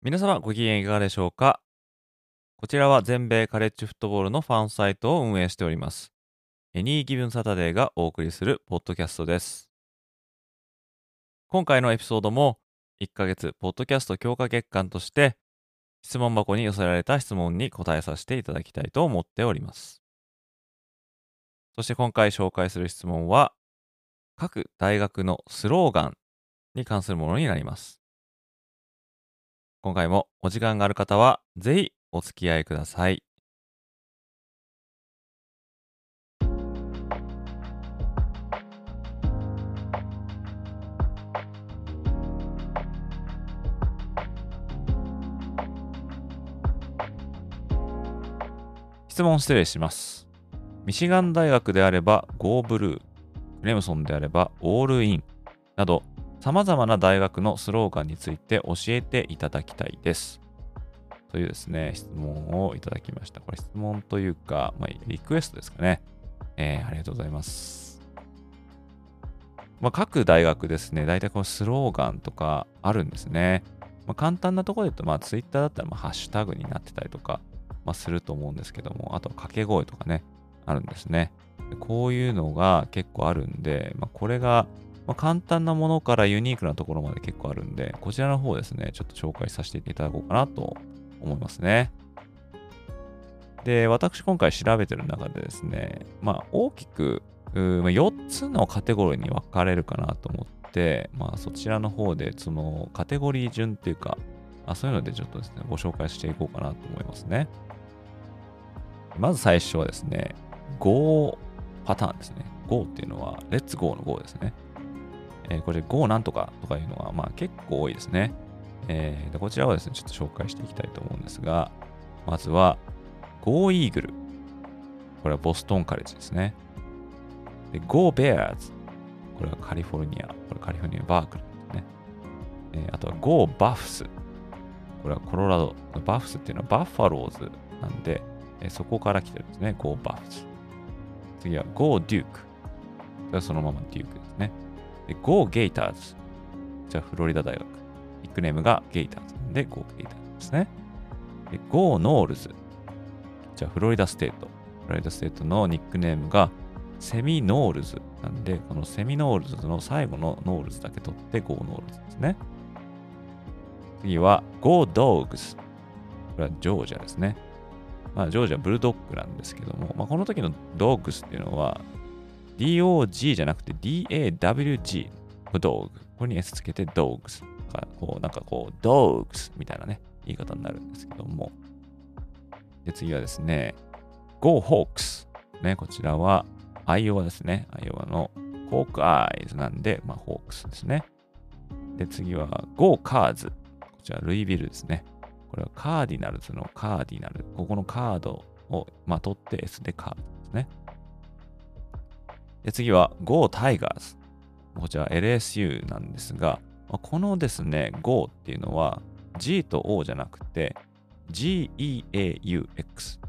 皆様ご機嫌いかがでしょうか？こちらは全米カレッジフットボールのファンサイトを運営しております。エニーギブンサタデーがお送りするポッドキャストです。今回のエピソードも1ヶ月ポッドキャスト強化月間として質問箱に寄せられた質問に答えさせていただきたいと思っております。そして今回紹介する質問は各大学のスローガンに関するものになります。今回もお時間がある方は、ぜひお付き合いください。質問失礼します。ミシガン大学であれば Go Blue、クレムソンであればオールインなど様々な大学のスローガンについて教えていただきたいです。というですね、質問をいただきました。これ質問というか、まあ、リクエストですかね。えー、ありがとうございます。まあ、各大学ですね、大体このスローガンとかあるんですね。まあ、簡単なところで言うと、まあ、ツイッターだったらまハッシュタグになってたりとか、ま、すると思うんですけども、あと掛け声とかね、あるんですね。こういうのが結構あるんで、まあ、これがまあ、簡単なものからユニークなところまで結構あるんで、こちらの方ですね、ちょっと紹介させていただこうかなと思いますね。で、私今回調べてる中でですね、まあ大きく4つのカテゴリーに分かれるかなと思って、まあそちらの方でそのカテゴリー順っていうか、あそういうのでちょっとですね、ご紹介していこうかなと思いますね。まず最初はですね、Go パターンですね。Go っていうのは、レッツ Go の Go ですね。え、これ Go なんとかとかいうのは、まあ結構多いですね。えー、でこちらをですね、ちょっと紹介していきたいと思うんですが、まずは Go Eagle。これはボストンカレッジですね。で Go Bears。これはカリフォルニア。これカリフォルニアバークルですね。えー、あとは Go Buffs。これはコロラド。 Buffs っていうのはバッファローズなんで、えー、そこから来てるんですね。Go Buffs。次は Go Duke。これはそのまま Duke です。で、Go Gators。じゃあ、フロリダ大学。ニックネームが Gators で Go Gators ですね。で、Go Noles。じゃあ、フロリダステート。フロリダステートのニックネームがセミノールズなんで、このセミノールズの最後の Noles だけ取って Go ノールズですね。次は Go Dogs。これはジョージアですね。まあ、ジョージアブルドッグなんですけども、まあ、この時の Dogs っていうのは、DOG じゃなくて DAWG。dog。これに S つけて dogs。こうなんかこう dogs みたいなね、言い方になるんですけども。で、次はですね、Go Hawks。ね、こちらはアイオワですね。アイオワのホークアイズなんで、まあ、ホークスですね。で、次は Go Cards。こちらルイビルですね。これはカーディナルズのカーディナル。ここのカードを、まあ、取って S でカードですね。で次は Go Tigers。こちら LSU なんですが、このですね、Go っていうのは G と O じゃなくて GEAUX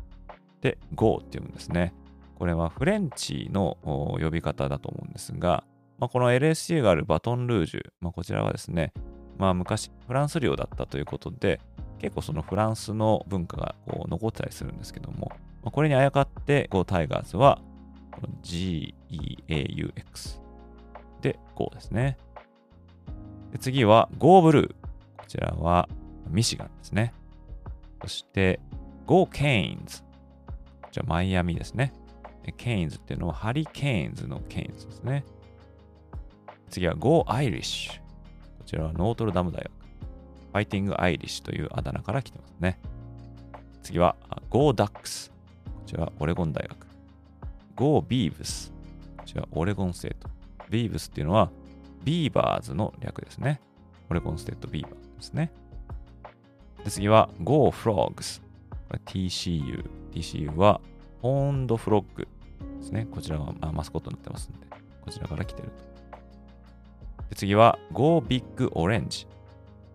で Go って読むんですね。これはフレンチの呼び方だと思うんですが、まあ、この LSU があるバトンルージュ、まあ、こちらはですね、まあ、昔フランス領だったということで、結構そのフランスの文化がこう残ってたりするんですけども、まあ、これにあやかって Go Tigers は G EAUX で Go ですね。で次は Go Blue。こちらはミシガンですね。そして Go Canes。こちらマイアミですね。Canes っていうのはハリケーンズの Canes ですね。次は Go Irish。こちらはノートルダム大学。ファイティングアイリッシュというあだ名から来てますね。次は Go Ducks。こちらはオレゴン大学。Go Beavs。ちらオレゴンステート。ビーブスっていうのは、ビーバーズの略ですね。オレゴンステートビーバーズですね。で次は Go Frogs。これ TCU。TCU はホーンドフロッグですね。こちらがマスコットになってますんで、こちらから来てると。で次は Go Big Orange。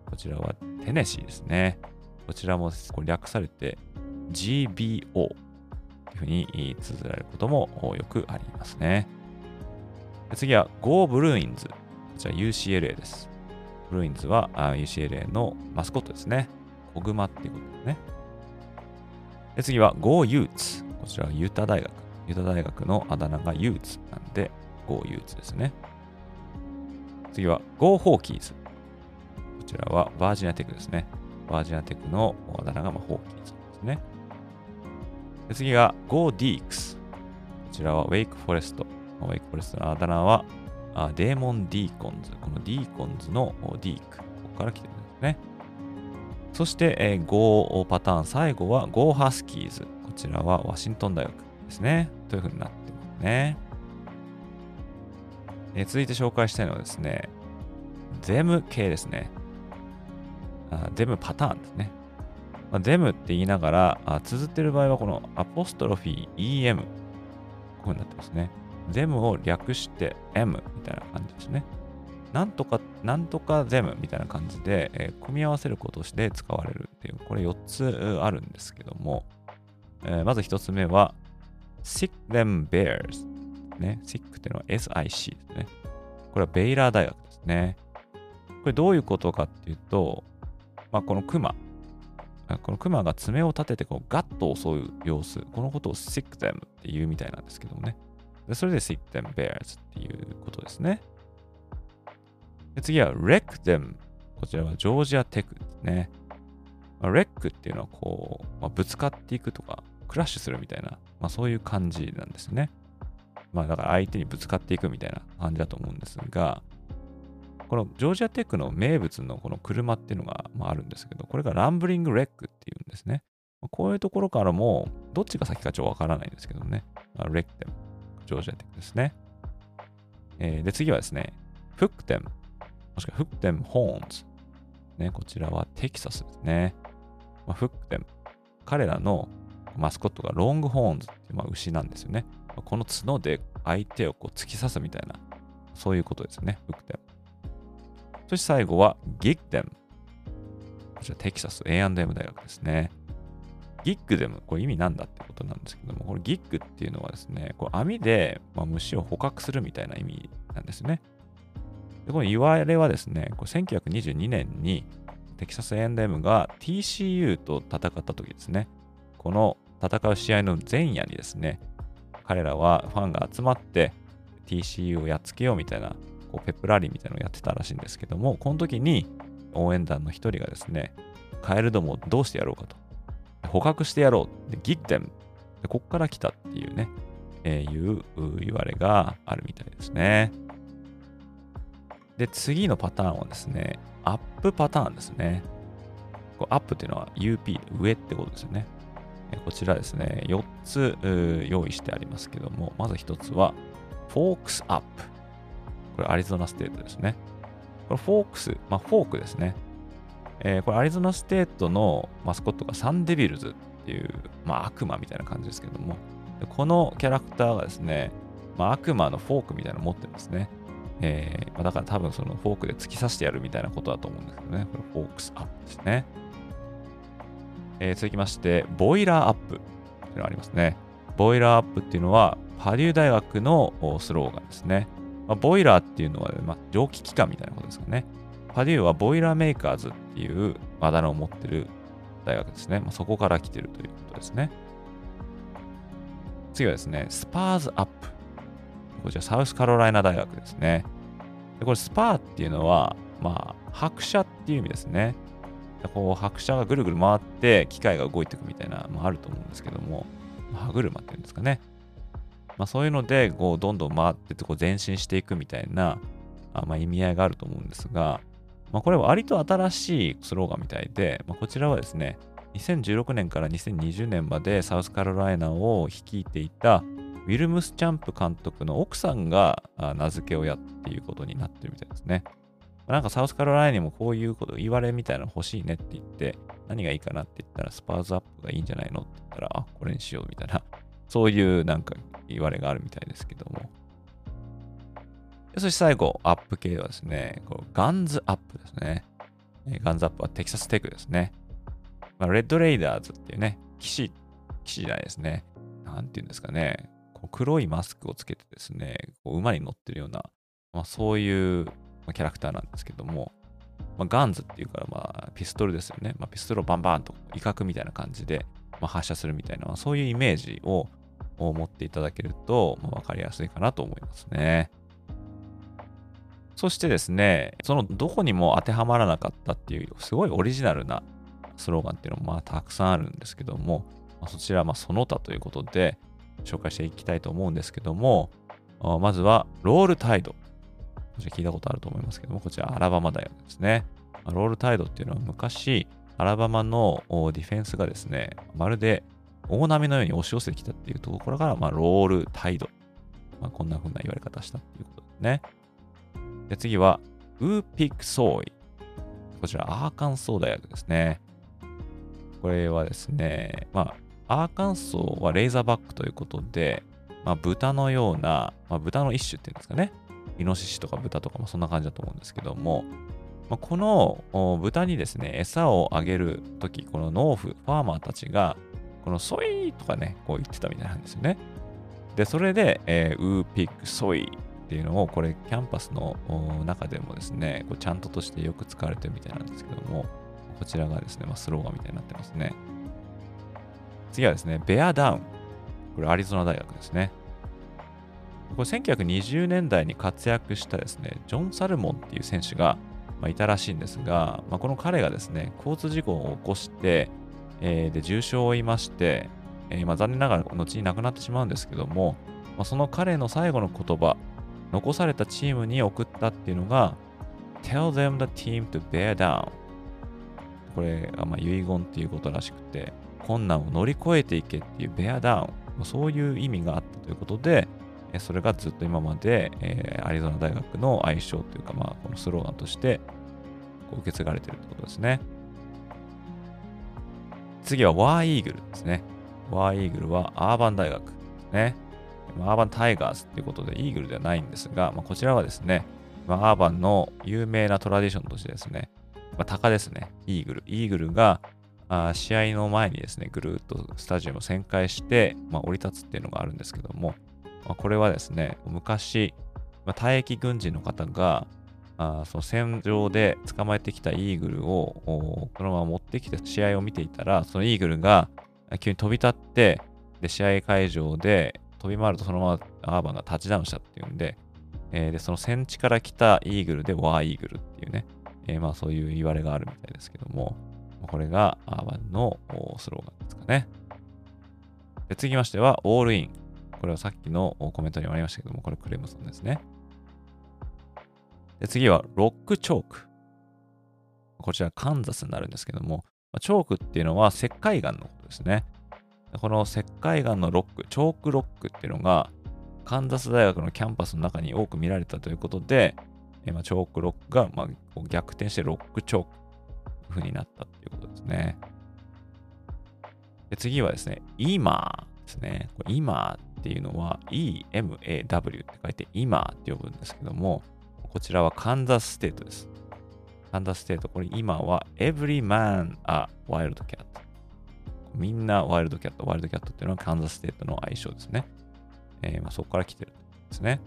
こちらはテネシーですね。こちらもこれ略されて GBO というふうに綴られることもよくありますね。次は Go Bruins。こちら UCLA です。ブルーインズは UCLA のマスコットですね。小熊っていうことですね。で次は Go Utes。こちらはユタ大学。ユタ大学のあだ名が Utes なんで Go Utes ですね。次は Go Hawkies。こちらはバージニアテックですね。バージニアテックのあだ名がまホーキーズですね。で次が Go Deeks。こちらはウェイクフォレスト。ウェイクフォレストのあだ名はあデーモン・ディーコンズ。このディーコンズのディーク。ここから来てるんですね。そして、えー、Go パターン、最後は Go ハスキーズ。こちらはワシントン大学ですね。というふうになってますね。えー、続いて紹介したいのはですね、ゼム系ですね。あゼムパターンですね。まあ、ゼムって言いながら、あ綴ってる場合はこのアポストロフィー EM。こういうふうになってますね。ゼムを略して M みたいな感じですね。なんとか、なんとかゼムみたいな感じで、えー、組み合わせることして使われるっていう、これ4つあるんですけども、えー、まず1つ目は、sick them bears。ね、sick っていうのは SIC ですね。これはベイラー大学ですね。これどういうことかっていうと、まあ、このクマ、このクマが爪を立ててこうガッと襲う様子、このことを sick them って言うみたいなんですけどもね。でそれで sick them bears っていうことですね。で次は wreck them。こちらはジョージアテクですね。まあ、wreck っていうのはこう、まあ、ぶつかっていくとか、クラッシュするみたいな、まあ、そういう感じなんですね。まあだから相手にぶつかっていくみたいな感じだと思うんですが、このジョージアテックの名物のこの車っていうのが、まあ、るんですけど、これがランブリングレックっていうんですね。こういうところからも、どっちが先かちょっとわからないんですけどね。まあ、レックでもジョージアテックですね。えー、で、次はですね、フックテン、もしくはフックテンホーンズ。ね、こちらはテキサスですね。まあ、フックテン、彼らのマスコットがロングホーンズっていう、まあ、牛なんですよね。この角で相手をこう突き刺すみたいな、そういうことですね、フックテン。そして最後はギッテン。こちらテキサス A&M 大学ですね。ギッグでも、これ意味なんだってことなんですけども、これギッグっていうのはですね、こう網で、まあ、虫を捕獲するみたいな意味なんですね。でこの言われはですね、これ1922年にテキサス A&M が TCU と戦った時ですね、この戦う試合の前夜にですね、彼らはファンが集まって TCU をやっつけようみたいな、こうペップラリーみたいなのをやってたらしいんですけども、この時に応援団の一人がですね、カエルどもをどうしてやろうかと。捕獲してやろう。で、ギッテン。で、こっから来たっていうね、えー、いう言われがあるみたいですね。で、次のパターンはですね、アップパターンですね。こアップっていうのは UP で上ってことですよね。こちらですね、4つ用意してありますけども、まず1つは、 Forks Up。これアリゾナステートですね。これ Forks、まあフォークですね。えー、これアリゾナステートのマスコットがサンデビルズっていう、まあ、悪魔みたいな感じですけども、このキャラクターがですね、まあ、悪魔のフォークみたいなの持ってるんですね。えーまあ、だから多分そのフォークで突き刺してやるみたいなことだと思うんですけどね。これ Forks Up ですね。えー、続きまして、 Boiler Up っていうのがありますね。 Boiler Up っていうのは、パデュー大学のスローガンですね。まあ、ボイラーっていうのは、まあ、蒸気機関みたいなことですかね。パデューはボイラーメーカーズっていうあだ名を持ってる大学ですね。まあ、そこから来てるということですね。次はですね、 Spurs Up。こちらサウスカロライナ大学ですね。でこれ Spur っていうのは、まあ、拍車っていう意味ですね。でこう拍車がぐるぐる回って機械が動いていくみたいな、まあ、あると思うんですけども、歯車っていうんですかね。まあ、そういうので、こうどんどん回ってってこう前進していくみたいな、あまあ、意味合いがあると思うんですが、まあ、これは割と新しいスローガンみたいで、まあ、こちらはですね、2016年から2020年までサウスカロライナを率いていたウィルムス・チャンプ監督の奥さんが名付け親っていうことになってるみたいですね。なんかサウスカロライナにもこういうこと言われみたいなの欲しいねって言って、何がいいかなって言ったらスパーズアップがいいんじゃないのって言ったら、あ、これにしようみたいな、そういうなんか言われがあるみたいですけども。そして最後、アップ系はですね、こうガンズアップですね。ガンズアップはテキサステクですね。まあ、レッドレイダーズっていうね、騎士、騎士じゃないですね。なんていうんですかね。こう黒いマスクをつけてですね、こう馬に乗ってるような、まあ、そういうキャラクターなんですけども、まあ、ガンズっていうから、まあ、ピストルですよね。まあ、ピストルをバンバンと威嚇みたいな感じで、まあ、発射するみたいな、そういうイメージを持っていただけると、まあ、分かりやすいかなと思いますね。そしてですね、そのどこにも当てはまらなかったっていう、すごいオリジナルなスローガンっていうのもまあたくさんあるんですけども、まあ、そちらはまあその他ということで紹介していきたいと思うんですけども、まずはロールタイド。こちら聞いたことあると思いますけども、こちらアラバマ大学ですね。ロールタイドっていうのは昔、アラバマのディフェンスがですね、まるで大波のように押し寄せてきたっていうところから、まあ、ロールタイド。まあ、こんな風な言われ方したっていうことですね。で次は、ウーピクソイ。こちら、アーカンソー大学ですね。これはですね、まあ、アーカンソーはレーザーバックということで、まあ、豚のような、まあ、豚の一種っていうんですかね。イノシシとか豚とかもそんな感じだと思うんですけども、まあ、この豚にですね、餌をあげるとき、この農夫、ファーマーたちが、このソイとかね、こう言ってたみたいなんですよね。で、それで、えー、ウーピックソイっていうのを、これ、キャンパスの中でもですね、こうちゃんととしてよく使われてるみたいなんですけども、こちらがですね、まあ、スローガンみたいになってますね。次はですね、ベアダウン。これ、アリゾナ大学ですね。これ1920年代に活躍したですね、ジョン・サルモンっていう選手が、ま、いたらしいんですが、まあ、この彼がですね、交通事故を起こして、えー、で重傷を負いまして、えー、まあ、残念ながら後に亡くなってしまうんですけども、まあ、その彼の最後の言葉、残されたチームに送ったっていうのが、Tell them the team to bear down これがまあ遺言っていうことらしくて、困難を乗り越えていけっていう bear down そういう意味があったということで、それがずっと今まで、えー、アリゾナ大学の愛称というか、まあ、このスローガンとしてこう受け継がれてるということですね。次はワーイーグルですね。ワーイーグルはアーバン大学ですね。アーバンタイガースっていうことでイーグルではないんですが、まあ、こちらはですね、まあ、アーバンの有名なトラディションとしてですね、まあ、鷹ですね、イーグル。イーグルがあ試合の前にですね、ぐるっとスタジアムを旋回して、まあ、降り立つっていうのがあるんですけども、まあ、これはですね、昔、まあ、退役軍人の方が、あその戦場で捕まえてきたイーグルをこのまま持ってきて試合を見ていたら、そのイーグルが急に飛び立って、で試合会場で飛び回るとそのままアーバンがタッチダウンしたっていうんで、えー、でその戦地から来たイーグルでワーイーグルっていうね、えー、まあそういう言われがあるみたいですけども、これがアーバンのスローガンですかね。で続きましては、オールイン。これはさっきのコメントにもありましたけども、これクレムソンですね。で次は、ロックチョーク。こちらカンザスになるんですけども、チョークっていうのは石灰岩のことですね。この石灰岩のロック、チョークロックっていうのが、カンザス大学のキャンパスの中に多く見られたということで、えまあ、チョークロックが、まあ、逆転してロックチョーク風になったっていうことですね。で次はですね、今ですね。これ今っていうのは EMAW って書いて今って呼ぶんですけども、こちらはカンザスステートです。カンザスステート、これ今は Every Man a Wildcat。みんなワイルドキャット、ワイルドキャットっていうのはカンザステートの愛称ですね。えー、まあ、そこから来てるんですね。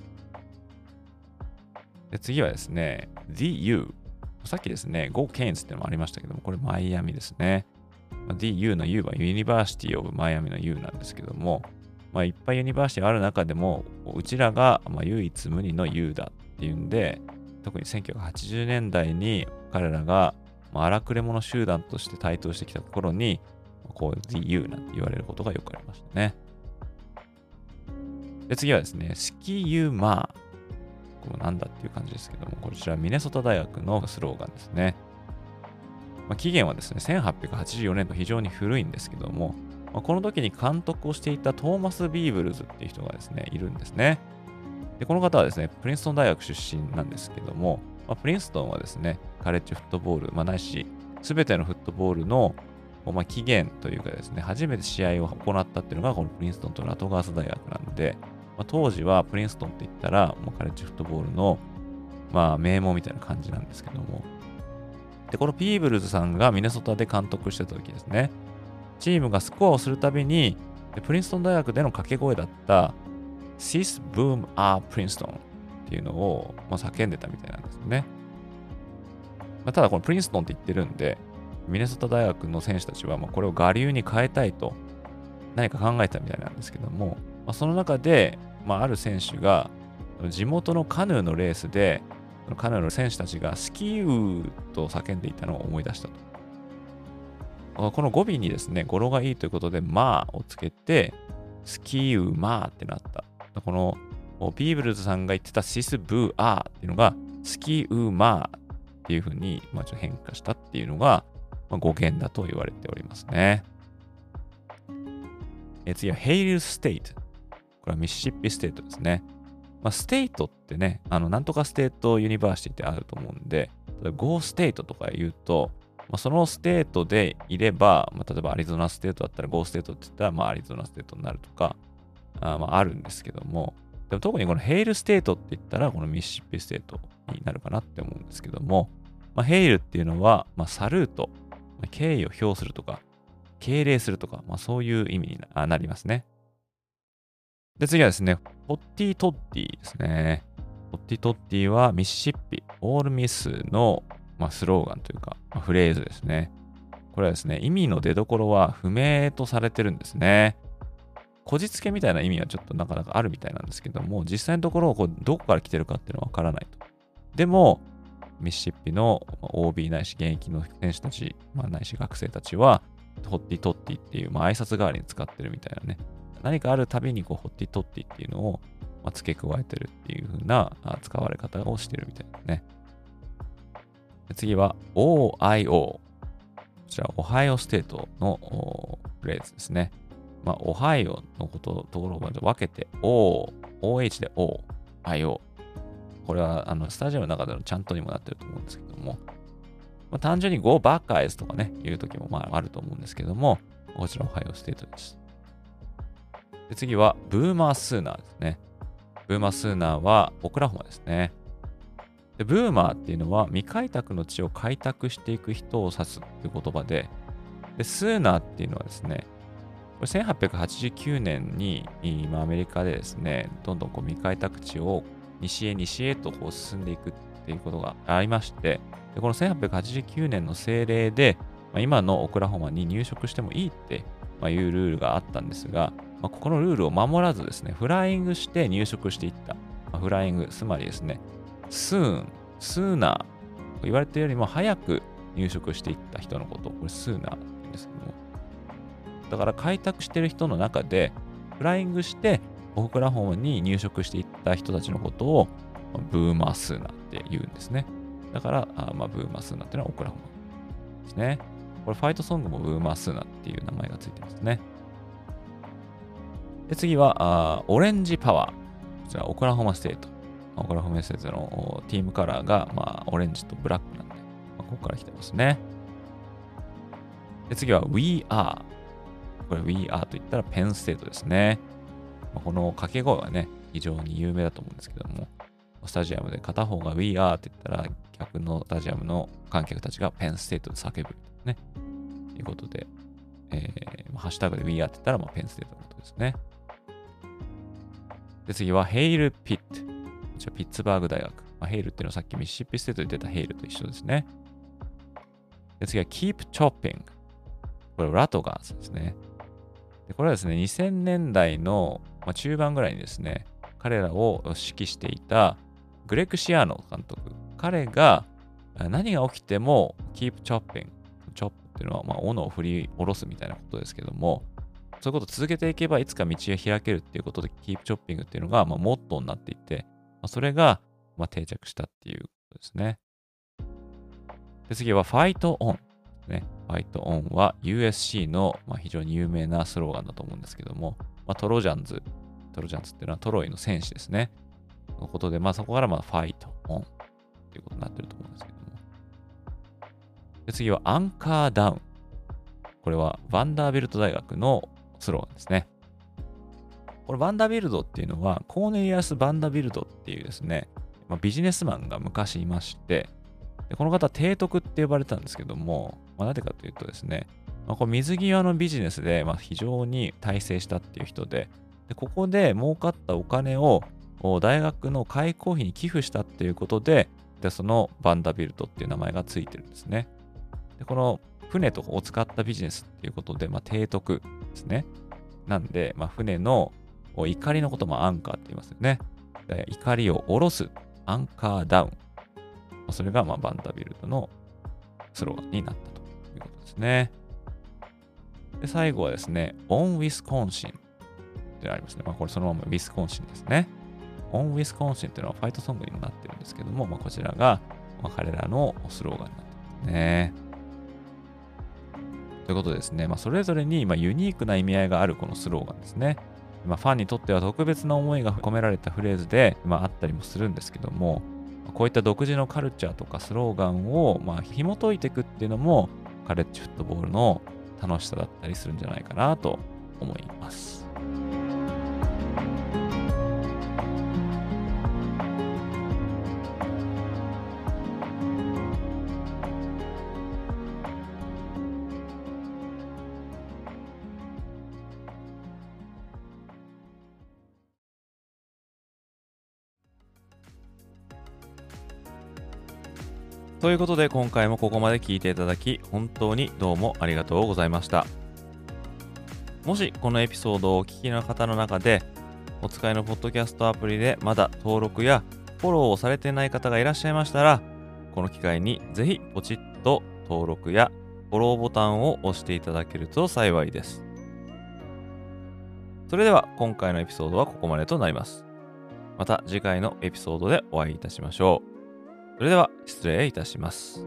で次はですね、DU。さっきですね、Go Canes っていうのもありましたけども、これマイアミですね。 The U の U はユニバーシティオブマイアミの U なんですけども、まあ、いっぱいユニバーシティある中でも、うちらがまあ唯一無二の U だっていうんで、特に1980年代に彼らが荒くれ者集団として台頭してきた頃に、こう DU なんて言われることがよくありましたね。で次はですね、スキーユーマー。これなんだっていう感じですけども、こちらミネソタ大学のスローガンですね。まあ、期限はですね、1884年と非常に古いんですけども、まあ、この時に監督をしていたトーマス・ビーブルズっていう人がですね、いるんですね。で、この方はですね、プリンストン大学出身なんですけども、まあ、プリンストンはですね、カレッジフットボール、まあ、ないし、すべてのフットボールの、まあ、起源というかですね、初めて試合を行ったっていうのが、このプリンストンとラトガース大学なので、まあ、当時はプリンストンって言ったら、もうカレッジフットボールの、まあ、名門みたいな感じなんですけども、で、このピーブルズさんがミネソタで監督してた時ですね、チームがスコアをするたびに、プリンストン大学での掛け声だった Sis Boom a Princeton っていうのを、まあ、叫んでたみたいなんですよね。まあ、ただこのプリンストンって言ってるんで、ミネソタ大学の選手たちはまあこれを我流に変えたいと何か考えたみたいなんですけども、まあ、その中で、まあ、ある選手が地元のカヌーのレースでカヌーの選手たちが Ski-U と叫んでいたのを思い出したと。この語尾にですね、語呂がいいということで、 Mah をつけて、 Ski-U-Mah ってなった。このビーブルズさんが言ってた Sis Boom Ah っていうのが、 Ski-U-Mah っていうふうに、まあ、ちょっと変化したっていうのが、語源だと言われておりますね。え次は Hail State。これはミシシッピステートですね。まあ、 State ってね、あの、なんとかステートユニバーシティってあると思うんで、例えば Go State とか言うと、まあ、そのステートでいれば、まあ、例えばアリゾナステートだったら Go State って言ったら、まあ、アリゾナステートになるとか、あまあ、あるんですけども、でも特にこの Hail State って言ったら、このミシシッピステートになるかなって思うんですけども、まあ、 Hail っていうのは、まあ、 salute、敬意を表するとか、敬礼するとか、まあ、そういう意味になりますね。で、次はですね、ポッティトッティですね。ポッティトッティはミシシッピ、オールミスの、まあ、スローガンというか、まあ、フレーズですね。これはですね、意味の出所は不明とされてるんですね。こじつけみたいな意味はちょっとなかなかあるみたいなんですけども、実際のところをこうどこから来てるかっていうのはわからないと。でも、ミシシッピの OB ないし現役の選手たち、まあ、ないし学生たちは、ホッティトッティっていう、まあ、挨拶代わりに使ってるみたいなね。何かあるたびにこうホッティトッティっていうのを、まあ、付け加えてるっていう風な使われ方をしてるみたいですね。次は OIO。こちら、オハイオステートのフレーズですね。まあ、オハイオのことところまで分けて O、OH で O、IO。これはあのスタジアムの中でのちゃんとにもなってると思うんですけども、まあ、単純に Go バッカーエスとかね、言うときもまああると思うんですけども、こちらオハイオステートです。で次はブーマースーナーですね。ブーマースーナーはオクラホマですね。でブーマーっていうのは未開拓の地を開拓していく人を指すっていう言葉で、でスーナーっていうのはですね、これ1889年に今アメリカでですね、どんどんこう未開拓地を西へ西へとこう進んでいくっていうことがありまして、でこの1889年の政令で、まあ、今のオクラホマに入植してもいいっていうルールがあったんですが、まあ、このルールを守らずですね、フライングして入植していった。まあ、フライング、つまりですね、スーン、スーナー、言われているよりも早く入植していった人のこと、これスーナーって言うんですけども、だから開拓してる人の中で、フライングしてオクラホマに入植していった。た人たちのことを、 Boomer Sooner って言うんですね。だから、あまあ、 Boomer Sooner っていうのはオクラホマですね。これファイトソングも Boomer Sooner っていう名前がついてますね。で、次は、あ Orange Power。こちら、オクラホマステート。オクラホマステートのティームカラーが、まあ、オレンジとブラックなんで、まあ、ここから来てますね。で、次は We Are。これ We Are と言ったらペンステートですね。まあ、この掛け声はね、非常に有名だと思うんですけども、スタジアムで片方が We Are って言ったら、逆のスタジアムの観客たちがペンステートで叫ぶね。ということで、えー、ハッシュタグで We Are って言ったら、まあ、ペンステートのことですね。で、次は Hail to Pitt。こちらピッツバーグ大学。まあ、 Hail っていうのはさっきミシシッピステートで出た Hail と一緒ですね。で、次は Keep Chopping。これラトガーズですね。でこれはですね、2000年代の、まあ、中盤ぐらいにですね、彼らを指揮していたグレクシアーノ監督。彼が何が起きても Keep Chopping。チョップっていうのは、まあ、斧を振り下ろすみたいなことですけども、そういうことを続けていけばいつか道が開けるっていうことで、キープチョッピングっていうのが、まあ、モットーになっていて、まあ、それが、まあ、定着したっていうことですね。で次は、 Fight On。ね。 Fight On は USC の、まあ、非常に有名なスローガンだと思うんですけども、まあ、トロジャンズ、トロジャンズっていうのはトロイの戦士ですね。のことで、まあ、そこからまあ Fight On ということになってると思うんですけども。で次は Anchor Down。これはバンダービルト大学のスローガンですね。これバンダービルドっていうのはコーネリアス・バンダービルドっていうですね、まあ、ビジネスマンが昔いまして、でこの方、提督って呼ばれたんですけども、まあ、なぜかというとですね、まあ、こう水際のビジネスで、まあ、非常に大成したっていう人でで、ここで儲かったお金を大学の開校費に寄付したっていうことで、でそのバンダビルトっていう名前がついてるんですね。でこの船とかを使ったビジネスっていうことで、まあ、提督ですね。なんで、まあ、船の錨のこともアンカーって言いますよね。怒りを下ろす、アンカーダウン。それがまあバンダビルトのスローガンになったということですね。で最後はですね、 On Wisconsin ってありますね。まあ、これそのままウィスコンシンですね。 On Wisconsin っていうのはファイトソングにもなってるんですけども、まあ、こちらが、まあ、彼らのスローガンになってますね。ということですね、まあ、それぞれにまユニークな意味合いがあるこのスローガンですね。まあ、ファンにとっては特別な思いが込められたフレーズで、まあ、あったりもするんですけども、こういった独自のカルチャーとかスローガンを、まあ、紐解いていくっていうのも、カレッジフットボールの楽しさだったりするんじゃないかなと思います。ということで今回もここまで聞いていただき本当にどうもありがとうございました。もしこのエピソードをお聞きの方の中でお使いのポッドキャストアプリでまだ登録やフォローをされてない方がいらっしゃいましたらこの機会にぜひポチッと登録やフォローボタンを押していただけると幸いです。それでは今回のエピソードはここまでとなります。また次回のエピソードでお会いいたしましょう。それでは失礼いたします。